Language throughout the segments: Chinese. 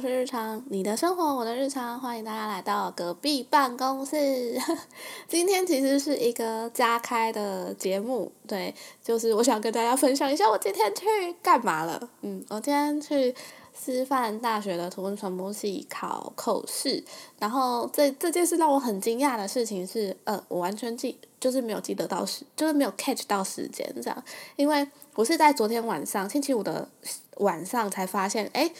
是日常，你的生活，我的日常，欢迎大家来到隔壁办公室。今天其实是一个加开的节目，对，就是我想跟大家分享一下我今天去干嘛了。嗯，我今天去师范大学的图文传播系考口试，然后这这件事让我很惊讶的事情是，呃，我完全记就是没有记得到时，就是没有 catch 到时间这样，因为我是在昨天晚上星期五的晚上才发现，哎。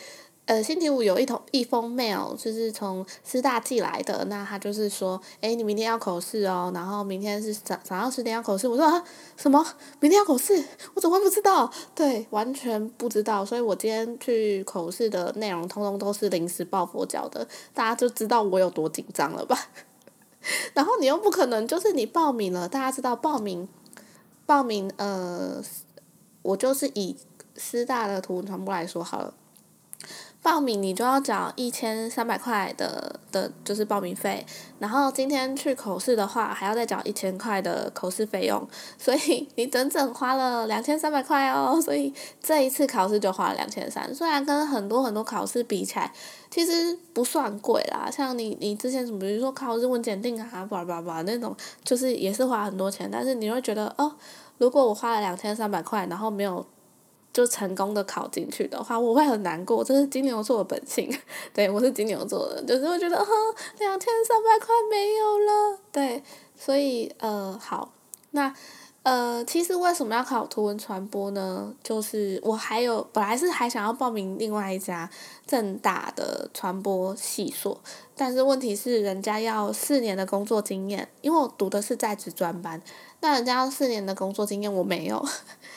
呃，星期五有一通一封 mail，就是从师大寄来的。那他就是说，哎，你明天要口试哦，然后明天是早早上十点要口试。我说啊，什么？明天要口试？我怎么会不知道？对，完全不知道。所以我今天去口试的内容，通通都是临时抱佛脚的。大家就知道我有多紧张了吧？然后你又不可能，就是你报名了，大家知道报名，报名呃，我就是以师大的图文传播来说好了。报名你就要缴一千三百块的的，就是报名费，然后今天去口试的话，还要再缴一千块的口试费用，所以 你整整花了两千三百块哦，所以这一次考试就花了两千三，虽然跟很多很多考试比起来，其实不算贵啦，像你你之前什么，比如说考日文检定啊，叭叭叭那种，就是也是花很多钱，但是你会觉得哦，如果我花了两千三百块，然后没有。就成功的考进去的话，我会很难过，这是金牛座的本性。对我是金牛座的，就是会觉得，呵，两千三百块没有了。对，所以呃，好，那呃，其实为什么要考图文传播呢？就是我还有本来是还想要报名另外一家正大的传播系所，但是问题是人家要四年的工作经验，因为我读的是在职专班，那人家四年的工作经验我没有。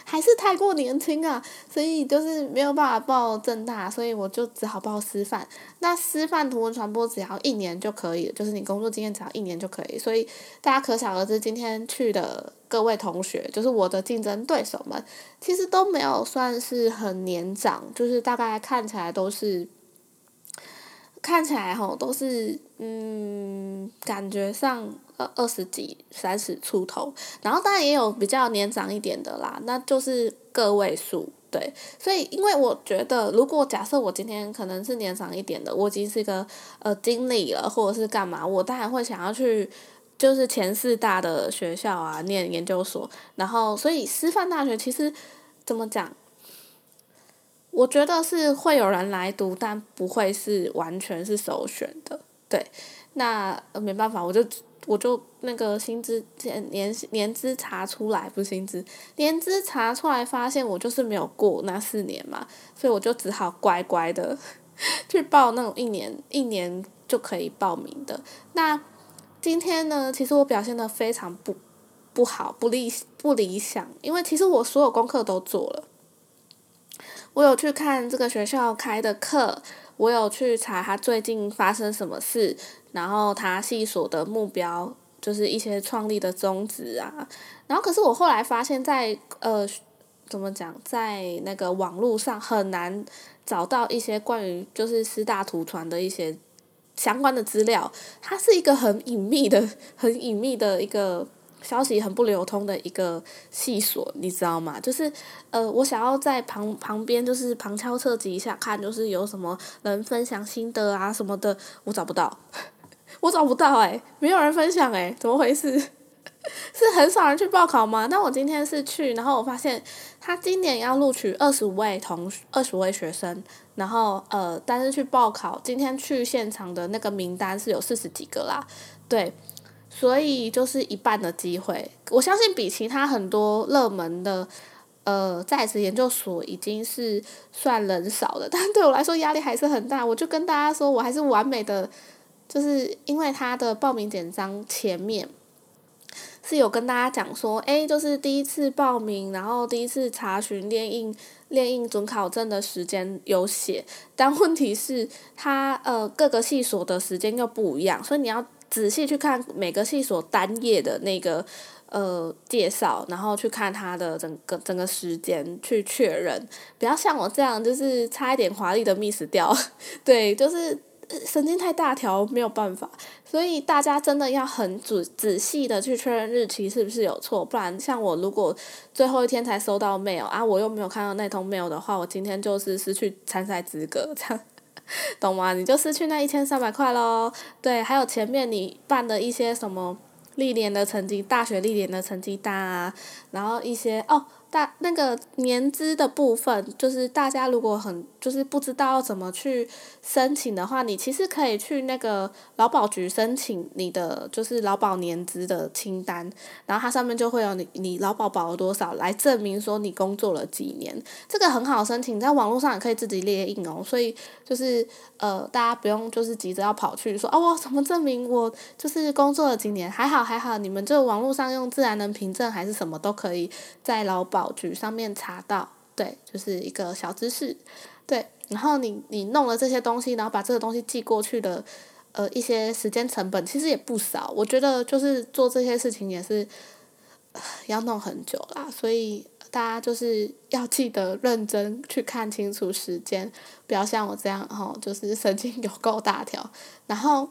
还是太过年轻啊，所以就是没有办法报正大，所以我就只好报师范。那师范图文传播只要一年就可以，就是你工作经验只要一年就可以。所以大家可想而知，今天去的各位同学，就是我的竞争对手们，其实都没有算是很年长，就是大概看起来都是，看起来吼都是嗯，感觉上。二，二十几、三十出头，然后当然也有比较年长一点的啦，那就是个位数，对。所以，因为我觉得，如果假设我今天可能是年长一点的，我已经是一个呃经理了，或者是干嘛，我当然会想要去，就是前四大的学校啊，念研究所。然后，所以师范大学其实怎么讲？我觉得是会有人来读，但不会是完全是首选的，对。那没办法，我就。我就那个薪资年年资查出来，不是薪资年资查出来，发现我就是没有过那四年嘛，所以我就只好乖乖的 去报那种一年一年就可以报名的。那今天呢，其实我表现的非常不不好，不理不理想，因为其实我所有功课都做了，我有去看这个学校开的课。我有去查他最近发生什么事，然后他系所的目标就是一些创立的宗旨啊，然后可是我后来发现，在呃怎么讲，在那个网络上很难找到一些关于就是师大图传的一些相关的资料，它是一个很隐秘的、很隐秘的一个。消息很不流通的一个细所，你知道吗？就是，呃，我想要在旁旁边，就是旁敲侧击一下，看就是有什么人分享心得啊什么的，我找不到，我找不到哎，没有人分享哎，怎么回事？是很少人去报考吗？那我今天是去，然后我发现他今年要录取二十五位同二十五位学生，然后呃，但是去报考今天去现场的那个名单是有四十几个啦，对。所以就是一半的机会，我相信比其他很多热门的，呃，在职研究所已经是算人少的，但对我来说压力还是很大。我就跟大家说，我还是完美的，就是因为他的报名简章前面是有跟大家讲说，哎，就是第一次报名，然后第一次查询练印练印准考证的时间有写，但问题是，他呃各个系所的时间又不一样，所以你要。仔细去看每个系所单页的那个呃介绍，然后去看它的整个整个时间去确认，不要像我这样就是差一点华丽的 miss 掉，对，就是神经太大条没有办法，所以大家真的要很仔仔细的去确认日期是不是有错，不然像我如果最后一天才收到 mail 啊，我又没有看到那通 mail 的话，我今天就是失去参赛资格这样。懂吗？你就失去那一千三百块喽。对，还有前面你办的一些什么历年的成绩，大学历年的成绩单啊，然后一些哦。大那个年资的部分，就是大家如果很就是不知道怎么去申请的话，你其实可以去那个劳保局申请你的就是劳保年资的清单，然后它上面就会有你你劳保保了多少来证明说你工作了几年，这个很好申请，在网络上也可以自己列印哦，所以就是呃大家不用就是急着要跑去说啊我怎么证明我就是工作了几年，还好还好，你们就网络上用自然人凭证还是什么都可以在劳保。局上面查到，对，就是一个小知识，对，然后你你弄了这些东西，然后把这个东西寄过去的，呃，一些时间成本其实也不少，我觉得就是做这些事情也是要弄很久啦，所以大家就是要记得认真去看清楚时间，不要像我这样哈，就是神经有够大条。然后，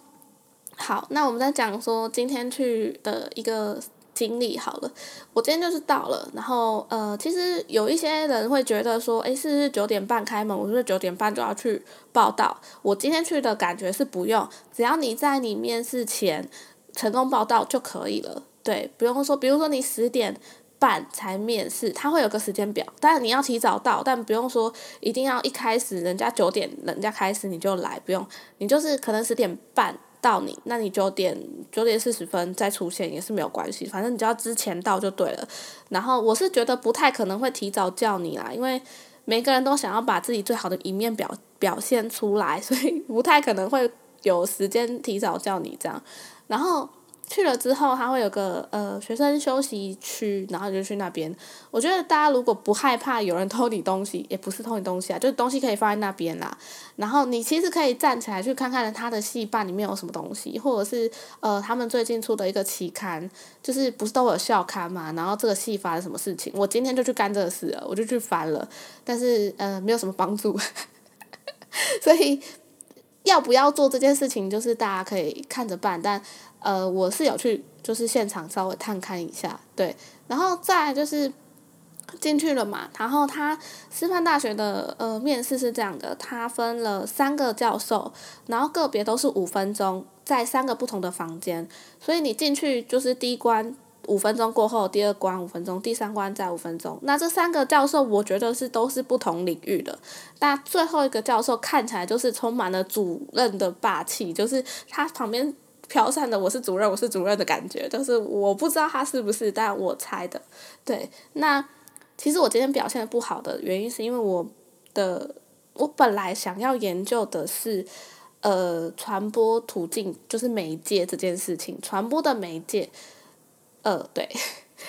好，那我们在讲说今天去的一个。经历好了，我今天就是到了，然后呃，其实有一些人会觉得说，诶，是不是九点半开门？我是九点半就要去报道。我今天去的感觉是不用，只要你在你面试前成功报道就可以了。对，不用说，比如说你十点半才面试，他会有个时间表，但你要提早到，但不用说一定要一开始人家九点人家开始你就来，不用，你就是可能十点半。到你，那你九点九点四十分再出现也是没有关系，反正你只要之前到就对了。然后我是觉得不太可能会提早叫你啦，因为每个人都想要把自己最好的一面表表现出来，所以 不太可能会有时间提早叫你这样。然后。去了之后，他会有个呃学生休息区，然后就去那边。我觉得大家如果不害怕有人偷你东西，也不是偷你东西啊，就是东西可以放在那边啦。然后你其实可以站起来去看看他的戏办里面有什么东西，或者是呃他们最近出的一个期刊，就是不是都有校刊嘛？然后这个戏发生什么事情？我今天就去干这个事了，我就去翻了，但是呃没有什么帮助，所以要不要做这件事情，就是大家可以看着办，但。呃，我是有去，就是现场稍微探看一下，对，然后再就是进去了嘛。然后他师范大学的呃面试是这样的，他分了三个教授，然后个别都是五分钟，在三个不同的房间，所以你进去就是第一关五分钟过后，第二关五分钟，第三关再五分钟。那这三个教授，我觉得是都是不同领域的。那最后一个教授看起来就是充满了主任的霸气，就是他旁边。飘散的我是主任，我是主任的感觉，就是我不知道他是不是，但我猜的。对，那其实我今天表现的不好的原因，是因为我的我本来想要研究的是，呃，传播途径，就是媒介这件事情，传播的媒介，呃，对。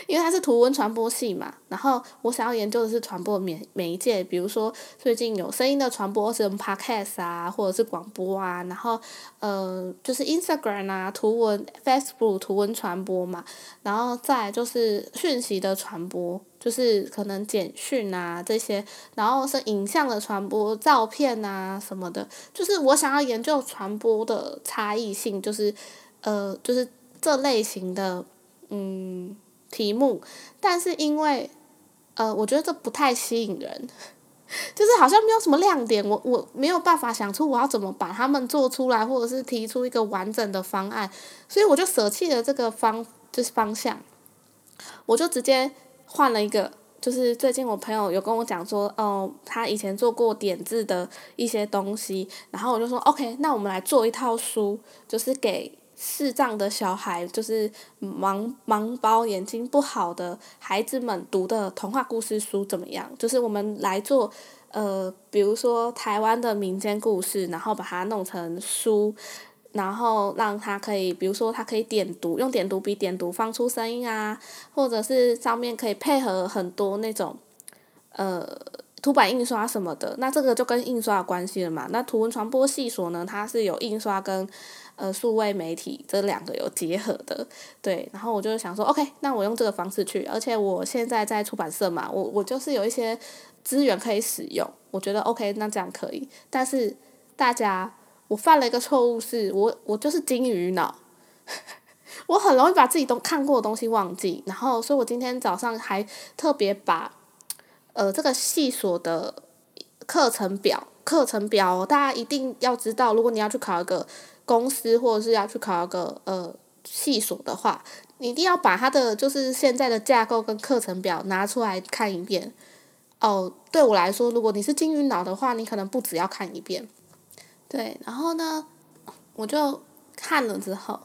因为它是图文传播系嘛，然后我想要研究的是传播媒媒介，比如说最近有声音的传播，是 podcast 啊，或者是广播啊，然后呃就是 Instagram 啊，图文 Facebook 图文传播嘛，然后再就是讯息的传播，就是可能简讯啊这些，然后是影像的传播，照片啊什么的，就是我想要研究传播的差异性，就是呃就是这类型的嗯。题目，但是因为，呃，我觉得这不太吸引人，就是好像没有什么亮点，我我没有办法想出我要怎么把他们做出来，或者是提出一个完整的方案，所以我就舍弃了这个方就是方向，我就直接换了一个，就是最近我朋友有跟我讲说，哦，他以前做过点字的一些东西，然后我就说，OK，那我们来做一套书，就是给。视障的小孩就是盲盲包眼睛不好的孩子们读的童话故事书怎么样？就是我们来做，呃，比如说台湾的民间故事，然后把它弄成书，然后让他可以，比如说他可以点读，用点读笔点读放出声音啊，或者是上面可以配合很多那种，呃，凸版印刷什么的。那这个就跟印刷有关系了嘛？那图文传播系所呢，它是有印刷跟呃，数位媒体这两个有结合的，对，然后我就想说，OK，那我用这个方式去，而且我现在在出版社嘛，我我就是有一些资源可以使用，我觉得 OK，那这样可以。但是大家，我犯了一个错误，是我我就是金鱼脑，我很容易把自己都看过的东西忘记，然后，所以我今天早上还特别把呃这个细所的。课程表，课程表大家一定要知道，如果你要去考一个公司，或者是要去考个呃系所的话，你一定要把它的就是现在的架构跟课程表拿出来看一遍。哦，对我来说，如果你是金鱼脑的话，你可能不只要看一遍。对，然后呢，我就看了之后，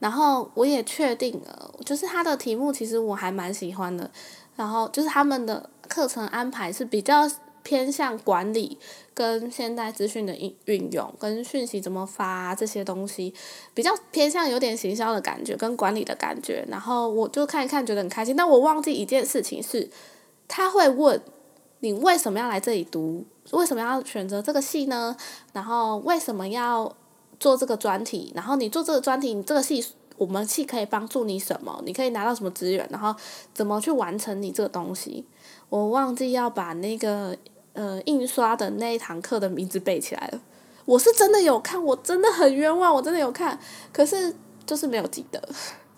然后我也确定了，就是它的题目其实我还蛮喜欢的。然后就是他们的课程安排是比较偏向管理跟现代资讯的运运用，跟讯息怎么发这些东西，比较偏向有点行销的感觉跟管理的感觉。然后我就看一看，觉得很开心。但我忘记一件事情是。他会问你为什么要来这里读，为什么要选择这个系呢？然后为什么要做这个专题？然后你做这个专题，你这个系我们系可以帮助你什么？你可以拿到什么资源？然后怎么去完成你这个东西？我忘记要把那个呃印刷的那一堂课的名字背起来了。我是真的有看，我真的很冤枉，我真的有看，可是就是没有记得。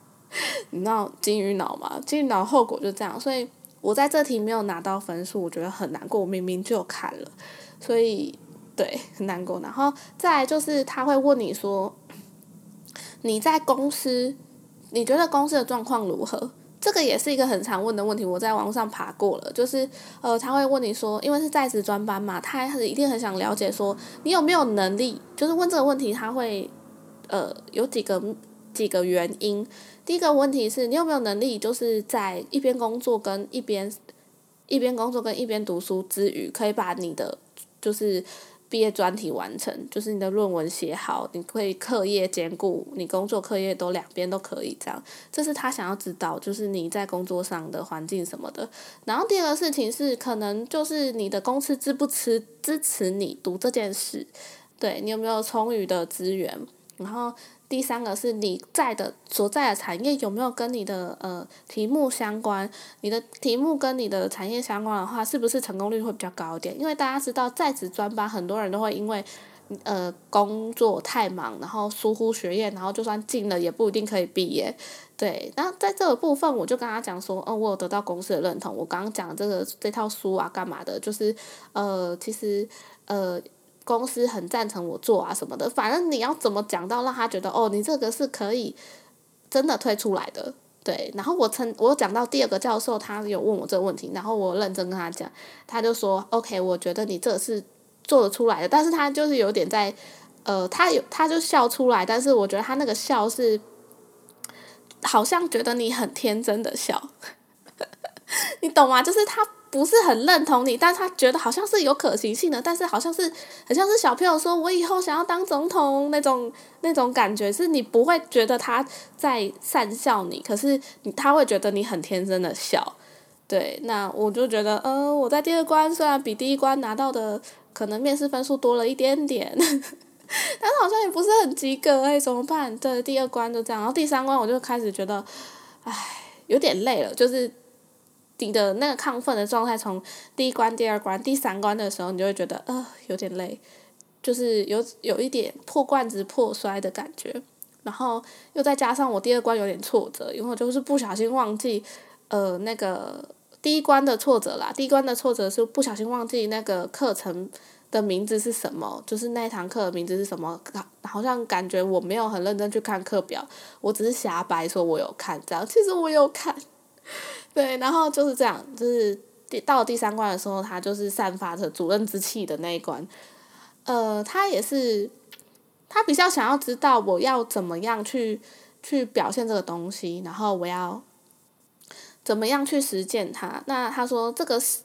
你知道金鱼脑吗？金鱼脑后果就这样，所以。我在这题没有拿到分数，我觉得很难过。我明明就有看了，所以对很难过。然后再就是他会问你说，你在公司，你觉得公司的状况如何？这个也是一个很常问的问题。我在网上爬过了，就是呃，他会问你说，因为是在职专班嘛，他还是一定很想了解说你有没有能力。就是问这个问题，他会呃有几个几个原因。第一个问题是你有没有能力，就是在一边工作跟一边一边工作跟一边读书之余，可以把你的就是毕业专题完成，就是你的论文写好，你可以课业兼顾，你工作课业都两边都可以这样。这是他想要知道，就是你在工作上的环境什么的。然后第二个事情是，可能就是你的公司支不支支持你读这件事，对你有没有充裕的资源，然后。第三个是你在的所在的产业有没有跟你的呃题目相关？你的题目跟你的产业相关的话，是不是成功率会比较高一点？因为大家知道在职专班很多人都会因为呃工作太忙，然后疏忽学业，然后就算进了也不一定可以毕业。对，那在这个部分我就跟他讲说，哦，我有得到公司的认同。我刚刚讲这个这套书啊，干嘛的？就是呃，其实呃。公司很赞成我做啊什么的，反正你要怎么讲到让他觉得哦，你这个是可以真的推出来的，对。然后我曾我讲到第二个教授，他有问我这个问题，然后我认真跟他讲，他就说 OK，我觉得你这是做得出来的，但是他就是有点在呃，他有他就笑出来，但是我觉得他那个笑是好像觉得你很天真的笑，你懂吗？就是他。不是很认同你，但他觉得好像是有可行性的，但是好像是，很像是小朋友说“我以后想要当总统”那种那种感觉，是你不会觉得他在讪笑你，可是他会觉得你很天真的笑。对，那我就觉得，呃，我在第二关虽然比第一关拿到的可能面试分数多了一点点，但是好像也不是很及格，哎，怎么办？对，第二关就这样，然后第三关我就开始觉得，唉，有点累了，就是。你的那个亢奋的状态，从第一关、第二关、第三关的时候，你就会觉得呃有点累，就是有有一点破罐子破摔的感觉。然后又再加上我第二关有点挫折，因为我就是不小心忘记呃那个第一关的挫折啦。第一关的挫折是不小心忘记那个课程的名字是什么，就是那一堂课的名字是什么，好像感觉我没有很认真去看课表，我只是瞎掰说我有看这样，其实我有看。对，然后就是这样，就是第到第三关的时候，他就是散发着主任之气的那一关。呃，他也是，他比较想要知道我要怎么样去去表现这个东西，然后我要怎么样去实践它。那他说这个是。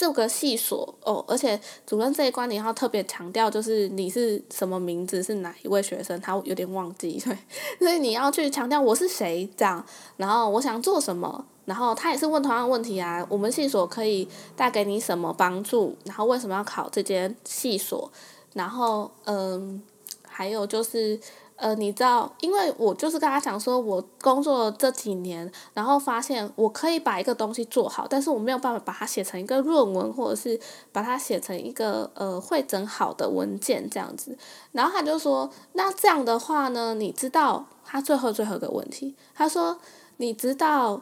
这个细所哦，而且主任这一关你要特别强调，就是你是什么名字，是哪一位学生，他有点忘记，对，所以你要去强调我是谁这样，然后我想做什么，然后他也是问同样的问题啊，我们系所可以带给你什么帮助，然后为什么要考这间系所，然后嗯，还有就是。呃，你知道，因为我就是跟他讲说，我工作这几年，然后发现我可以把一个东西做好，但是我没有办法把它写成一个论文，或者是把它写成一个呃会整好的文件这样子。然后他就说，那这样的话呢，你知道他最后最后一个问题，他说，你知道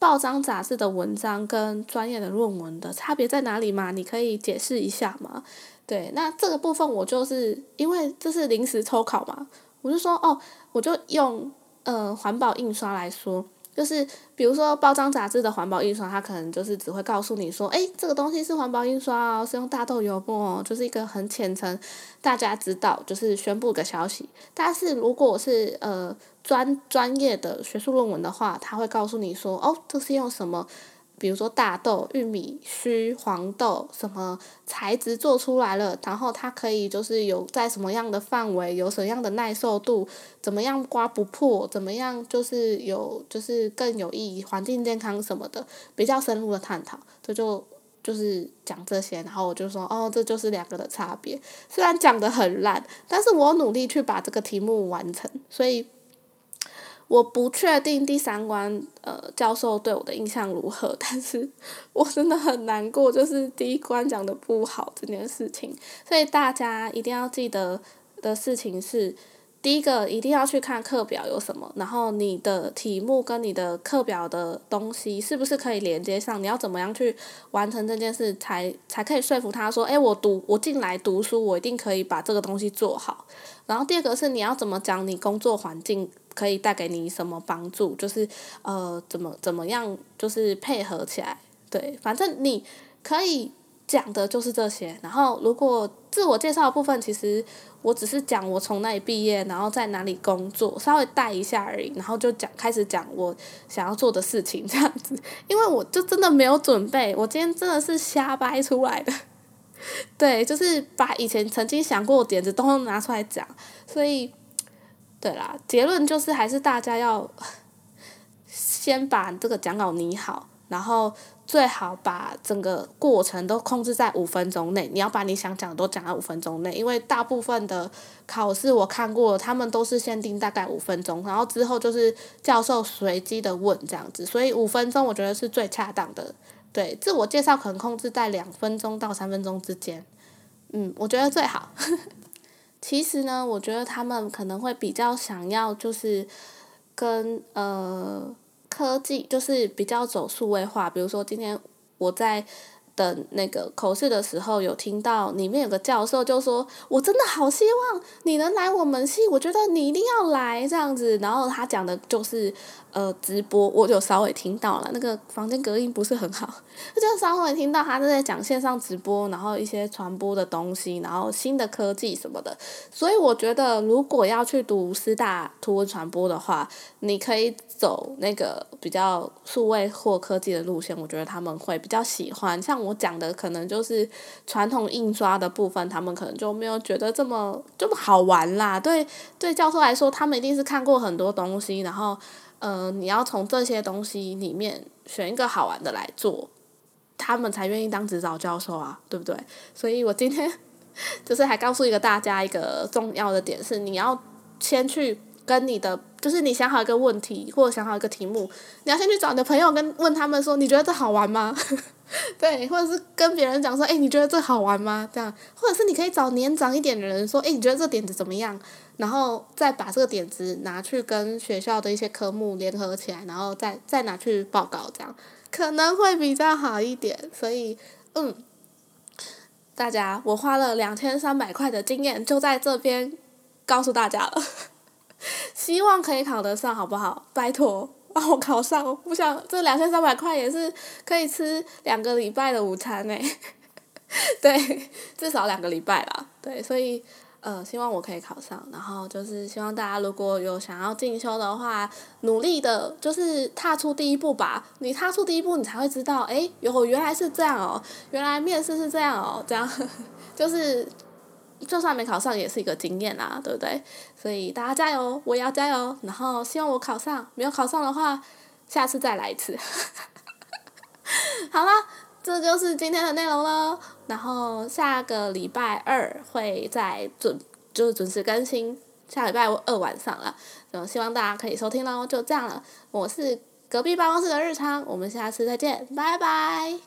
报章杂志的文章跟专业的论文的差别在哪里吗？你可以解释一下吗？对，那这个部分我就是因为这是临时抽考嘛，我就说哦，我就用呃环保印刷来说。就是比如说包装杂志的环保印刷，它可能就是只会告诉你说，哎，这个东西是环保印刷哦，是用大豆油墨，就是一个很浅层，大家知道，就是宣布个消息。但是如果是呃专专业的学术论文的话，他会告诉你说，哦，这是用什么。比如说大豆、玉米须、黄豆什么材质做出来了，然后它可以就是有在什么样的范围，有什么样的耐受度，怎么样刮不破，怎么样就是有就是更有益于环境健康什么的，比较深入的探讨，这就就是讲这些，然后我就说哦，这就是两个的差别。虽然讲的很烂，但是我努力去把这个题目完成，所以。我不确定第三关呃教授对我的印象如何，但是我真的很难过，就是第一关讲的不好这件事情。所以大家一定要记得的事情是，第一个一定要去看课表有什么，然后你的题目跟你的课表的东西是不是可以连接上？你要怎么样去完成这件事，才才可以说服他说，诶，我读我进来读书，我一定可以把这个东西做好。然后第二个是你要怎么讲你工作环境。可以带给你什么帮助？就是呃，怎么怎么样，就是配合起来。对，反正你可以讲的就是这些。然后，如果自我介绍的部分，其实我只是讲我从哪里毕业，然后在哪里工作，稍微带一下而已。然后就讲开始讲我想要做的事情这样子。因为我就真的没有准备，我今天真的是瞎掰出来的。对，就是把以前曾经想过点子都拿出来讲，所以。对啦，结论就是还是大家要先把这个讲稿拟好，然后最好把整个过程都控制在五分钟内。你要把你想讲的都讲在五分钟内，因为大部分的考试我看过，他们都是限定大概五分钟，然后之后就是教授随机的问这样子，所以五分钟我觉得是最恰当的。对，自我介绍可能控制在两分钟到三分钟之间，嗯，我觉得最好。其实呢，我觉得他们可能会比较想要，就是跟呃科技，就是比较走数位化。比如说今天我在。等那个口试的时候，有听到里面有个教授就说：“我真的好希望你能来我们系，我觉得你一定要来这样子。”然后他讲的就是呃直播，我有稍微听到了，那个房间隔音不是很好，就稍微听到他在讲线上直播，然后一些传播的东西，然后新的科技什么的。所以我觉得，如果要去读师大图文传播的话，你可以走那个比较数位或科技的路线，我觉得他们会比较喜欢。像我。我讲的可能就是传统印刷的部分，他们可能就没有觉得这么这么好玩啦。对对，教授来说，他们一定是看过很多东西，然后呃，你要从这些东西里面选一个好玩的来做，他们才愿意当指导教授啊，对不对？所以我今天 就是还告诉一个大家一个重要的点是，你要先去跟你的，就是你想好一个问题或者想好一个题目，你要先去找你的朋友跟问他们说，你觉得这好玩吗？对，或者是跟别人讲说，哎，你觉得这好玩吗？这样，或者是你可以找年长一点的人说，哎，你觉得这点子怎么样？然后再把这个点子拿去跟学校的一些科目联合起来，然后再再拿去报告，这样可能会比较好一点。所以，嗯，大家，我花了两千三百块的经验就在这边告诉大家了，希望可以考得上，好不好？拜托。帮我考上，我不想这两千三百块也是可以吃两个礼拜的午餐呢，对，至少两个礼拜啦，对，所以呃，希望我可以考上，然后就是希望大家如果有想要进修的话，努力的，就是踏出第一步吧。你踏出第一步，你才会知道，哎，哟，原来是这样哦，原来面试是这样哦，这样就是。就算没考上也是一个经验啦，对不对？所以大家加油，我也要加油。然后希望我考上，没有考上的话，下次再来一次。好了，这就是今天的内容了。然后下个礼拜二会再准，就是准时更新。下礼拜二晚上了，就希望大家可以收听喽。就这样了，我是隔壁办公室的日常，我们下次再见，拜拜。